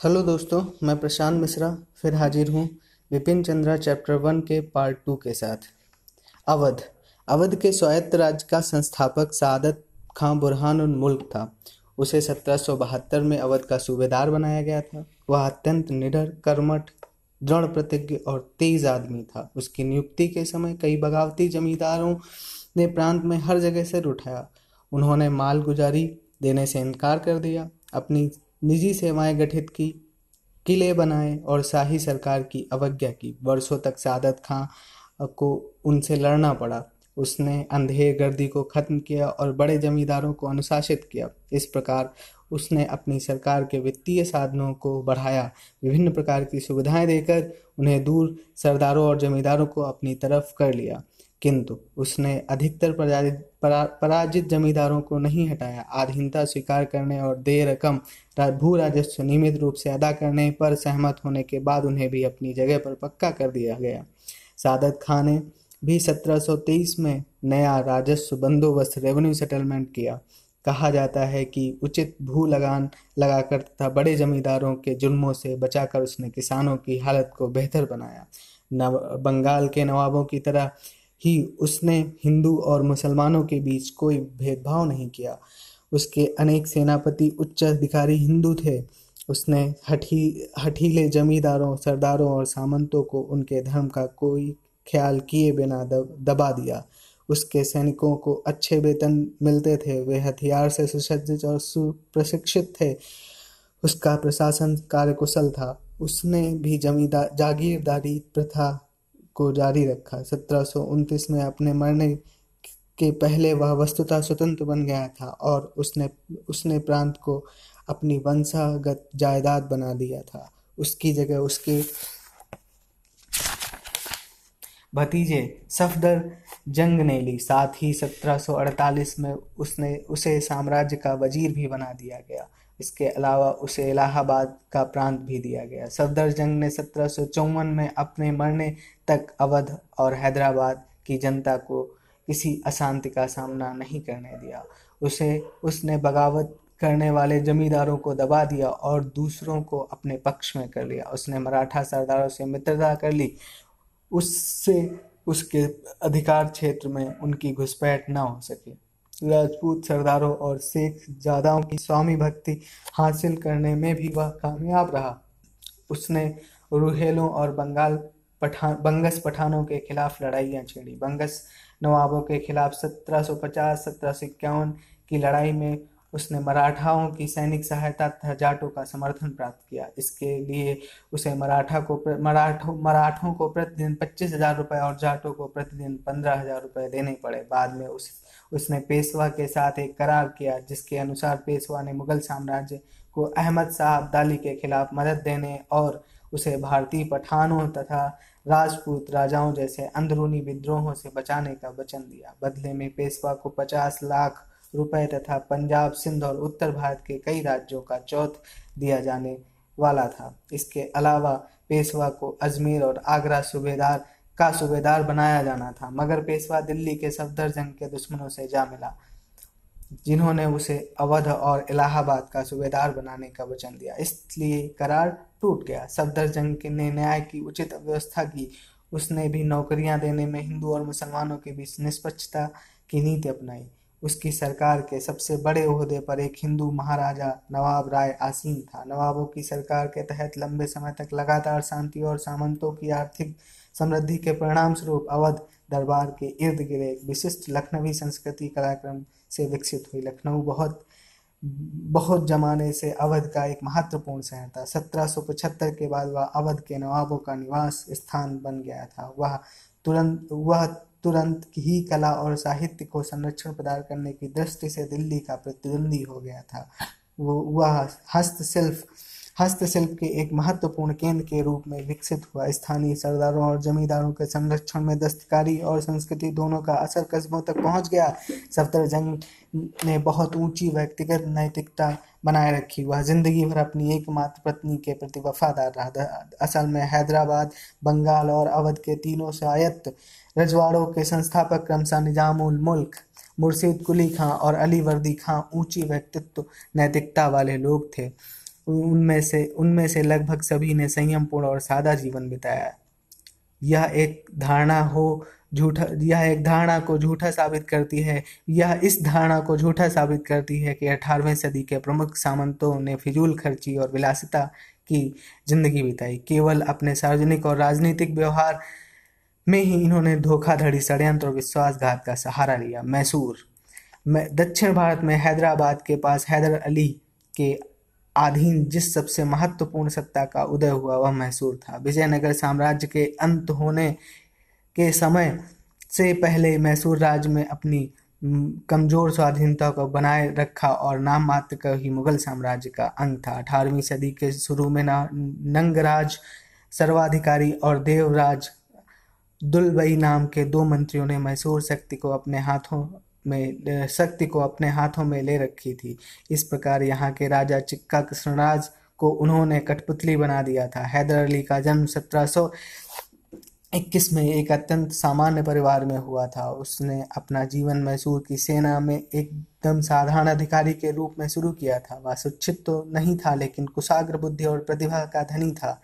Hello दोस्तों, मैं प्रशांत मिश्रा फिर हाजिर हूँ विपिन चंद्रा चैप्टर वन के पार्ट टू के साथ। अवध। अवध के स्वायत्त राज्य का संस्थापक सादत खां बुरहान मुल्क था। उसे सत्रह सौ बहत्तर में अवध का सूबेदार बनाया गया था। वह अत्यंत निडर, कर्मठ, दृढ़ प्रतिज्ञ और तेज आदमी था। उसकी नियुक्ति के समय कई बगावती जमींदारों ने प्रांत में हर जगह से उठाया उन्होंने माल गुजारी, देने से इनकार कर दिया। अपनी निजी सेवाएँ गठित की, किले बनाए और शाही सरकार की अवज्ञा की। वर्षों तक सादत खां को उनसे लड़ना पड़ा। उसने अंधेर गर्दी को खत्म किया और बड़े जमींदारों को अनुशासित किया। इस प्रकार उसने अपनी सरकार के वित्तीय साधनों को बढ़ाया, विभिन्न प्रकार की सुविधाएँ देकर उन्हें दूर सरदारों और जमींदारों को अपनी तरफ़ कर लिया। किंतु उसने अधिकतर पराजित जमींदारों को नहीं हटाया। आधीनता स्वीकार करने और दे रकम भू राजस्व नियमित रूप से अदा करने पर सहमत होने के बाद उन्हें भी अपनी जगह पर पक्का कर दिया गया। सादत खान ने भी 1723 में नया राजस्व बंदोबस्त रेवेन्यू सेटलमेंट किया। कहा जाता है कि उचित भू लगान लगाकर तथा बड़े जमींदारों के जुर्मों से बचाकर उसने किसानों की हालत को बेहतर बनाया। नव बंगाल के नवाबों की तरह ही उसने हिंदू और मुसलमानों के बीच कोई भेदभाव नहीं किया। उसके अनेक सेनापति उच्च अधिकारी हिंदू थे। उसने हठी हठीले जमींदारों सरदारों और सामंतों को उनके धर्म का कोई ख्याल किए बिना दब, दबा दिया। उसके सैनिकों को अच्छे वेतन मिलते थे। वे हथियार से सुसज्जित और सुप्रशिक्षित थे। उसका प्रशासन कार्यकुशल था। उसने भी जमींदार जागीरदारी प्रथा को जारी रखा। सत्रह सौ उनतीस में अपने मरने के पहले वह वस्तुतः स्वतंत्र बन गया था और उसने उसने प्रांत को अपनी वंशागत जायदाद बना दिया था। उसकी जगह उसके भतीजे सफदर जंग ने ली। साथ ही 1748 में उसने, उसे साम्राज्य का वज़ीर भी बना दिया गया। इसके अलावा उसे इलाहाबाद का प्रांत भी दिया गया। सफदर जंग ने सत्रह सौ चौवन में अपने मरने तक अवध और हैदराबाद की जनता को किसी अशांति का सामना नहीं करने दिया। उसे, उसने बगावत करने वाले जमींदारों को दबा दिया और दूसरों को अपने पक्ष में कर लिया। उसने मराठा सरदारों से मित्रता कर ली। उससे उसके अधिकार क्षेत्र में उनकी घुसपैठ न हो सके। राजपूत सरदारों और शेख जादाओं की स्वामी भक्ति हासिल करने में भी वह कामयाब रहा। उसने रुहेलों और बंगाल पठान बंगस पठानों के खिलाफ लड़ाइयाँ छेड़ी। बंगस नवाबों के खिलाफ 1750 1751 की लड़ाई में उसने मराठाओं की सैनिक सहायता तथा जाटों का समर्थन प्राप्त किया। इसके लिए उसे मराठा को मराठों मराठों को प्रतिदिन पच्चीस हज़ार रुपये और जाटों को प्रतिदिन पंद्रह हज़ार रुपये देने पड़े। बाद में उस, उसने पेशवा के साथ एक करार किया, जिसके अनुसार पेशवा ने मुगल साम्राज्य को अहमद शाह अब्दाली के खिलाफ मदद देने और उसे भारतीय पठानों तथा राजपूत राजाओं जैसे अंदरूनी विद्रोहों से बचाने का वचन दिया। बदले में पेशवा को पचास लाख रुपए तथा पंजाब सिंध और उत्तर भारत के कई राज्यों का चौथ दिया जाने वाला था। इसके अलावा पेशवा को अजमेर और आगरा सूबेदार का सूबेदार बनाया जाना था, मगर पेशवा दिल्ली के सफदरजंग के दुश्मनों से जा मिला, जिन्होंने उसे अवध और इलाहाबाद का सूबेदार बनाने का वचन दिया। इसलिए करार टूट गया। सफदरजंग ने न्याय की उचित व्यवस्था की। उसने भी नौकरियाँ देने में हिंदू और मुसलमानों के बीच निष्पक्षता की नीति अपनाई। उसकी सरकार के सबसे बड़े ओहदे पर एक हिंदू महाराजा नवाब राय आसीन था। नवाबों की सरकार के तहत लंबे समय तक लगातार शांति और सामंतों की आर्थिक समृद्धि के परिणाम स्वरूप अवध दरबार के इर्द गिर्द एक विशिष्ट लखनवी संस्कृति कार्यक्रम से विकसित हुई। लखनऊ बहुत बहुत जमाने से अवध का एक महत्वपूर्ण शहर था। सत्रह सौ पचहत्तर के बाद वह अवध के नवाबों का निवास स्थान बन गया था। वह तुरंत, वह तुरंत ही कला और साहित्य को संरक्षण प्रदान करने की दृष्टि से दिल्ली का प्रतिद्वंदी हो गया था। वो वह हस्तशिल्प। हस्तशिल्प के एक महत्वपूर्ण केंद्र के रूप में विकसित हुआ। स्थानीय सरदारों और जमींदारों के संरक्षण में दस्तकारी और संस्कृति दोनों का असर कस्बों तक पहुँच गया। सफदरजंग ने बहुत ऊँची व्यक्तिगत नैतिकता बनाए रखी। वह ज़िंदगी भर अपनी एकमात्र पत्नी के प्रति वफादार रहा। असल में हैदराबाद, बंगाल और अवध के तीनों स्वायत्त रजवाड़ों के संस्थापक क्रमशः निजामुल मुल्क, मुर्शिद कुली खां और अली वर्दी खां ऊँची व्यक्तित्व नैतिकता वाले लोग थे। उनमें से उनमें से लगभग सभी ने संयमपूर्ण और सादा जीवन बिताया। यह एक धारणा हो झूठा, यह एक धारणा को झूठा साबित करती है। यह इस धारणा को झूठा साबित करती है कि अठारहवीं सदी के प्रमुख सामंतों ने फिजूल खर्ची और विलासिता की ज़िंदगी बिताई। केवल अपने सार्वजनिक और राजनीतिक व्यवहार में ही इन्होंने धोखाधड़ी, षड्यंत्र और विश्वासघात का सहारा लिया। मैसूर दक्षिण भारत में हैदराबाद के पास हैदर अली के अधीन जिस सबसे महत्वपूर्ण सत्ता का उदय हुआ, वह मैसूर था। विजयनगर साम्राज्य के अंत होने के समय से पहले मैसूर राज्य में अपनी कमज़ोर स्वाधीनता को बनाए रखा और नाम मात्र का ही मुगल साम्राज्य का अंग था। अठारहवीं सदी के शुरू में नंगराज सर्वाधिकारी और देवराज दुलबई नाम के दो मंत्रियों ने मैसूर शक्ति को अपने हाथों में शक्ति को अपने हाथों में ले रखी थी। इस प्रकार यहाँ के राजा चिक्का कृष्णराज को उन्होंने कठपुतली बना दिया था। हैदर अली का जन्म सत्रह इक्कीस में एक अत्यंत सामान्य परिवार में हुआ था। उसने अपना जीवन मैसूर की सेना में एकदम साधारण अधिकारी के रूप में शुरू किया था। वह सुच्छित तो नहीं था, लेकिन कुशाग्र बुद्धि और प्रतिभा का धनी था।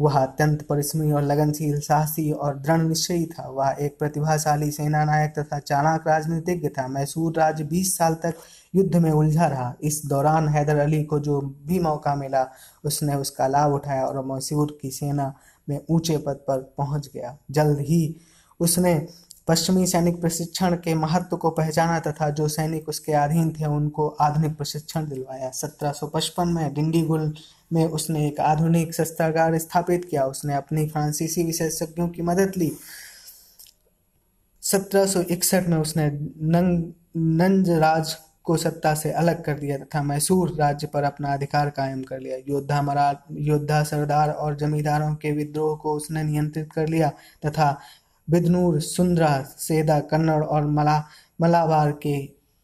वह अत्यंत परिश्रमी और लगनशील, साहसी और दृढ़ निश्चयी था। वह एक प्रतिभाशाली सेना नायक तथा चाणक राजनीतिज्ञ था। मैसूर राज्य बीस साल तक युद्ध में उलझा रहा। इस दौरान हैदर अली को जो भी मौका मिला, उसने उसका लाभ उठाया और मैसूर की सेना में ऊँचे पद पर पहुँच गया। जल्द ही उसने पश्चिमी सैनिक प्रशिक्षण के महत्व को पहचाना तथा जो सैनिक उसके अधीन थे, उनको आधुनिक प्रशिक्षण दिलवाया। 1755 में डिंडीगुल में उसने एक आधुनिक शस्त्रागार स्थापित किया। उसने अपनी फ्रांसीसी विशेषज्ञों की मदद ली। 1761 में उसने नंग, नंजराज को सत्ता से अलग कर दिया तथा मैसूर राज्य पर अपना अधिकार कायम कर लिया। योद्धा मरा, योद्धा सरदार और जमींदारों के विद्रोह को उसने नियंत्रित कर लिया तथा बिदनूर सुंदरा सेदा कन्नड़ और मला मलाबार के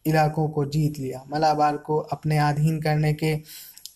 इलाकों को जीत लिया। मलाबार को अपने अधीन करने के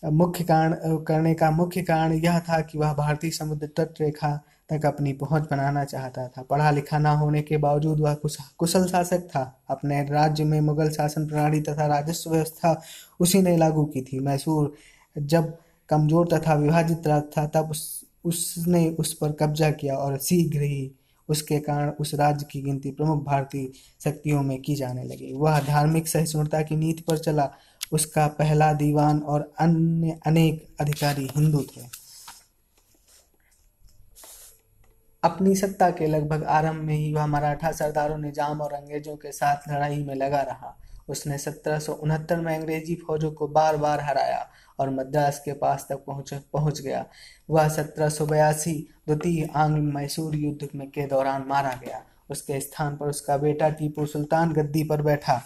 मुख्य कारण करने का मुख्य कारण यह था कि वह भारतीय समुद्र तट रेखा तक अपनी पहुँच बनाना चाहता था। पढ़ा लिखा ना होने के बावजूद वह कुशल शासक था। अपने राज्य में मुगल शासन प्रणाली तथा राजस्व व्यवस्था उसी ने लागू की थी। मैसूर जब कमज़ोर तथा विभाजित राज्य था तब उस, उसने उस पर कब्जा किया और शीघ्र ही उसके कारण उस राज्य की गिनती प्रमुख भारतीय शक्तियों में की जाने लगी। वह धार्मिक सहिष्णुता की नीति पर चला। उसका पहला दीवान और अन्य अनेक अधिकारी हिंदू थे। अपनी सत्ता के लगभग आरंभ में ही वह मराठा सरदारों निज़ाम और अंग्रेज़ों के साथ लड़ाई में लगा रहा। उसने सत्रह सौ उनहत्तर में अंग्रेज़ी फौजों को बार बार हराया और मद्रास के पास तक पहुँच पहुँच गया। वह सत्रह सौ बयासी द्वितीय आंग्ल मैसूर युद्ध में के दौरान मारा गया। उसके स्थान पर उसका बेटा टीपू सुल्तान गद्दी पर बैठा।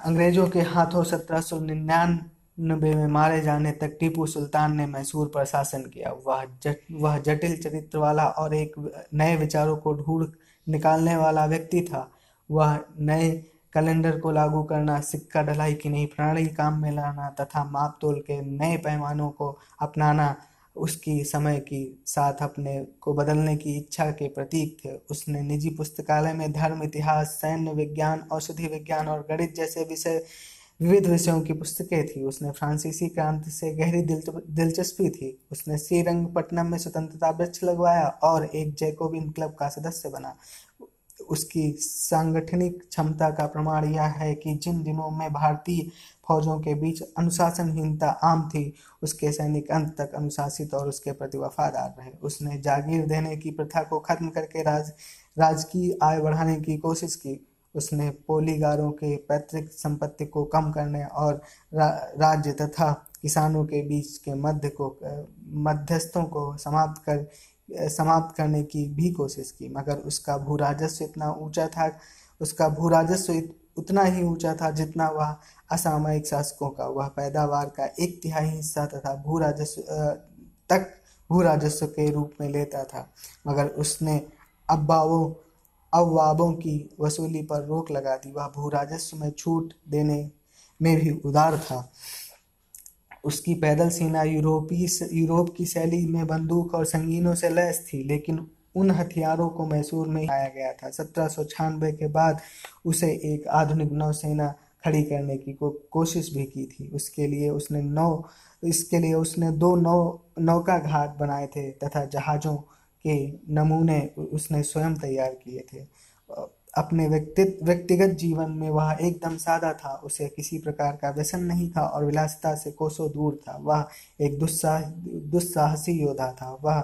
अंग्रेज़ों के हाथों सत्रह सौ निन्यानवे नब्बे में मारे जाने तक टीपू सुल्तान ने मैसूर पर शासन किया। वह जट, वह जटिल चरित्र वाला और एक नए विचारों को ढूंढ निकालने वाला व्यक्ति था। वह नए कैलेंडर को लागू करना, सिक्का ढलाई की नई प्रणाली काम में लाना तथा माप तोल के नए पैमानों को अपनाना, उसकी समय की साथ अपने को बदलने की इच्छा के प्रतीक थे। उसने निजी पुस्तकालय में धर्म, इतिहास, सैन्य विज्ञान, औषधि विज्ञान और गणित जैसे विषय, विविध विषयों की पुस्तकें थी। उसने फ्रांसीसी क्रांति से गहरी दिलचस्पी थी। उसने श्रीरंगपट्टनम में स्वतंत्रता वृक्ष लगवाया और एक जैकोबिन क्लब का सदस्य बना। उसकी सांगठनिक क्षमता का प्रमाण यह है कि जिन दिनों में भारतीय फौजों के बीच अनुशासनहीनता आम थी उसके सैनिक अंत तक अनुशासित और उसके प्रति वफादार रहे। उसने जागीर देने की प्रथा को खत्म करके राज राजकीय आय बढ़ाने की कोशिश की। उसने पोलीगारों के पैतृक संपत्ति को कम करने और रा, राज्य तथा किसानों के बीच के मध्य को मध्यस्थों को समाप्त कर समाप्त करने की भी कोशिश की, मगर उसका भू राजस्व इतना ऊँचा था, उसका भू राजस्व उतना ही ऊँचा था जितना वह असामयिक शासकों का, वह पैदावार का एक तिहाई हिस्सा तथा भू राजस्व तक भू राजस्व के रूप में लेता था। मगर उसने अब्बावों, अववाबों की वसूली पर रोक लगा दी। वह भू राजस्व में छूट देने में भी उदार था। उसकी पैदल सेना यूरोपी यूरोप की शैली में बंदूक और संगीनों से लैस थी लेकिन उन हथियारों को मैसूर में आया गया था। सत्रह सौ छियानवे के बाद उसे एक आधुनिक नौसेना खड़ी करने की को, कोशिश भी की थी। उसके लिए उसने नौ इसके लिए उसने दो नौ नौका घाट बनाए थे तथा जहाज़ों के नमूने उसने स्वयं तैयार किए थे। अपने व्यक्तित्व व्यक्तिगत जीवन में वह एकदम सादा था उसे किसी प्रकार का व्यसन नहीं था और विलासिता से कोसों दूर था। वह एक दुस्साह दुस्साहसी योद्धा था। वह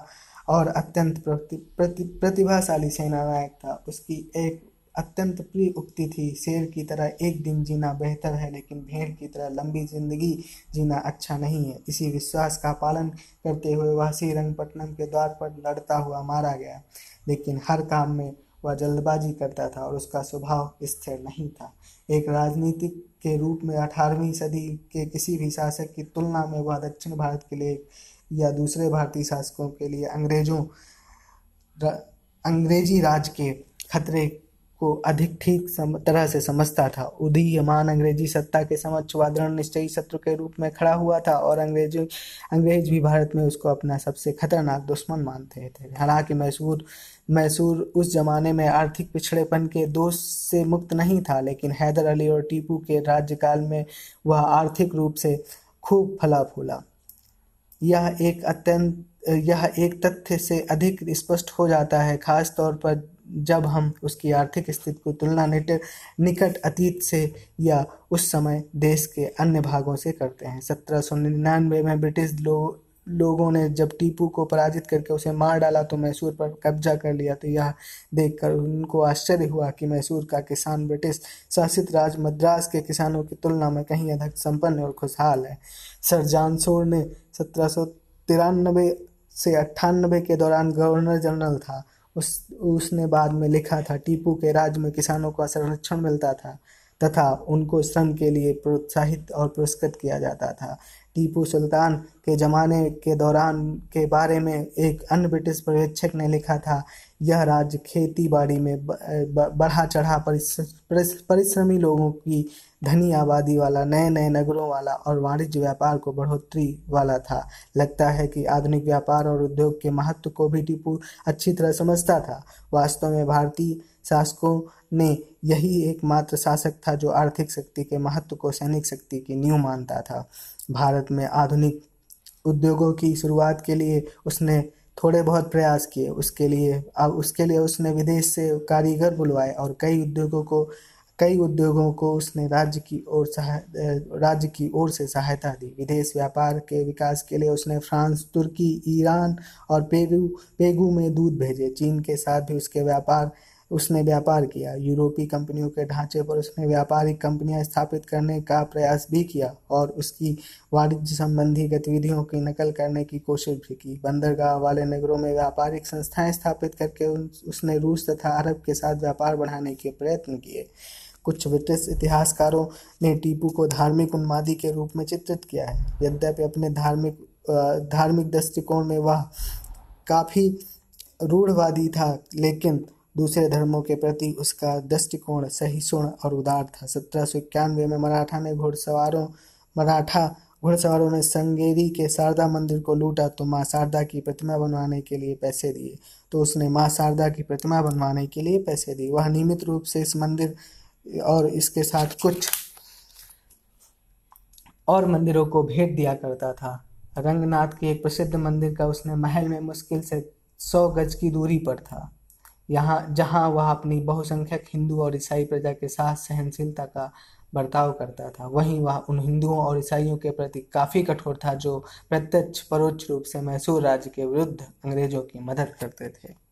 और अत्यंत प्रति, प्रति, प्रतिभाशाली सेनानायक था। उसकी एक अत्यंत प्रिय उक्ति थी शेर की तरह एक दिन जीना बेहतर है लेकिन भेड़ की तरह लंबी ज़िंदगी जीना अच्छा नहीं है। इसी विश्वास का पालन करते हुए वह श्रीरंगपट्टनम के द्वार पर लड़ता हुआ मारा गया। लेकिन हर काम में वह जल्दबाजी करता था और उसका स्वभाव स्थिर नहीं था। एक राजनीतिक के रूप में अठारहवीं सदी के किसी भी शासक की तुलना में वह दक्षिण भारत के लिए या दूसरे भारतीय शासकों के लिए अंग्रेज़ों अंग्रेज़ी राज के खतरे को अधिक ठीक सम, तरह से समझता था। उदीयमान अंग्रेज़ी सत्ता के समक्ष वादरण निश्चयी शत्रु के रूप में खड़ा हुआ था और अंग्रेज़ी अंग्रेज़ भी भारत में उसको अपना सबसे खतरनाक दुश्मन मानते थे। हालाँकि मैसूर मैसूर उस जमाने में आर्थिक पिछड़ेपन के दोष से मुक्त नहीं था लेकिन हैदर अली और टीपू के राज्यकाल में वह आर्थिक रूप से खूब फला फूला यह एक अत्यंत यह एक तथ्य से अधिक स्पष्ट हो जाता है खास तौर पर जब हम उसकी आर्थिक स्थिति को तुलना निकट अतीत से या उस समय देश के अन्य भागों से करते हैं। सत्रह सौ निन्यानवे में ब्रिटिश लोग लोगों ने जब टीपू को पराजित करके उसे मार डाला तो मैसूर पर कब्जा कर लिया। तो यह देखकर उनको आश्चर्य हुआ कि मैसूर का किसान ब्रिटिश शासित राज मद्रास के किसानों की तुलना में कहीं अधिक संपन्न और खुशहाल है। सर जानसोर ने सत्रह सौ तिरानबे से अट्ठानबे के दौरान गवर्नर जनरल था। उस, उसने बाद में लिखा था, टीपू के राज में किसानों को संरक्षण मिलता था तथा उनको श्रम के लिए प्रोत्साहित और पुरस्कृत किया जाता था। टीपू सुल्तान के ज़माने के दौरान के बारे में एक अन्य ब्रिटिश पर्यवेक्षक ने लिखा था, यह राज्य खेती बाड़ी में बढ़ा चढ़ा परिश्रमी लोगों की धनी आबादी वाला नए नए नगरों वाला और वाणिज्य व्यापार को बढ़ोतरी वाला था। लगता है कि आधुनिक व्यापार और उद्योग के महत्व को भी टीपू अच्छी तरह समझता था। वास्तव में भारतीय शासकों ने यही एकमात्र शासक था जो आर्थिक शक्ति के महत्व को सैनिक शक्ति की नींव मानता था। भारत में आधुनिक उद्योगों की शुरुआत के लिए उसने थोड़े बहुत प्रयास किए। उसके लिए, अब उसके लिए उसने विदेश से कारीगर बुलवाए और कई उद्योगों को कई उद्योगों को उसने राज्य की ओर राज्य की ओर से सहायता दी। विदेश व्यापार के विकास के लिए उसने फ्रांस, तुर्की, ईरान और पेरू, पेगू में दूध भेजे। चीन के साथ भी उसके व्यापार, उसने व्यापार किया। यूरोपीय कंपनियों के ढांचे पर उसने व्यापारिक कंपनियाँ स्थापित करने का प्रयास भी किया और उसकी वाणिज्य संबंधी गतिविधियों की नकल करने की कोशिश भी की। बंदरगाह वाले नगरों में व्यापारिक संस्थाएँ स्थापित करके उसने रूस तथा अरब के साथ व्यापार बढ़ाने के प्रयत्न किए। कुछ ब्रिटिश इतिहासकारों ने टीपू को धार्मिक उन्मादी के रूप में चित्रित किया है। यद्यपि अपने धार्मिक धार्मिक दृष्टिकोण में वह काफ़ी रूढ़वादी था, लेकिन दूसरे धर्मों के प्रति उसका दृष्टिकोण सहिष्णु और उदार था। सत्रह सौ इक्यानवे में मराठा ने घुड़सवारों, मराठा घुड़सवारों ने संगेरी के शारदा मंदिर को लूटा तो माँ शारदा की प्रतिमा बनवाने के लिए पैसे दिए। तो उसने माँ शारदा की प्रतिमा बनवाने के लिए पैसे दिए। वह नियमित रूप से इस मंदिर और इसके साथ कुछ और मंदिरों को भेंट दिया करता था। रंगनाथ के एक प्रसिद्ध मंदिर का उसने महल में मुश्किल से सौ गज की दूरी पर था। यहाँ, जहाँ वह अपनी बहुसंख्यक हिंदू और ईसाई प्रजा के साथ सहनशीलता का बर्ताव करता था, वहीं वह उन हिंदुओं और ईसाइयों के प्रति काफ़ी कठोर था, जो प्रत्यक्ष परोक्ष रूप से मैसूर राज्य के विरुद्ध अंग्रेज़ों की मदद करते थे।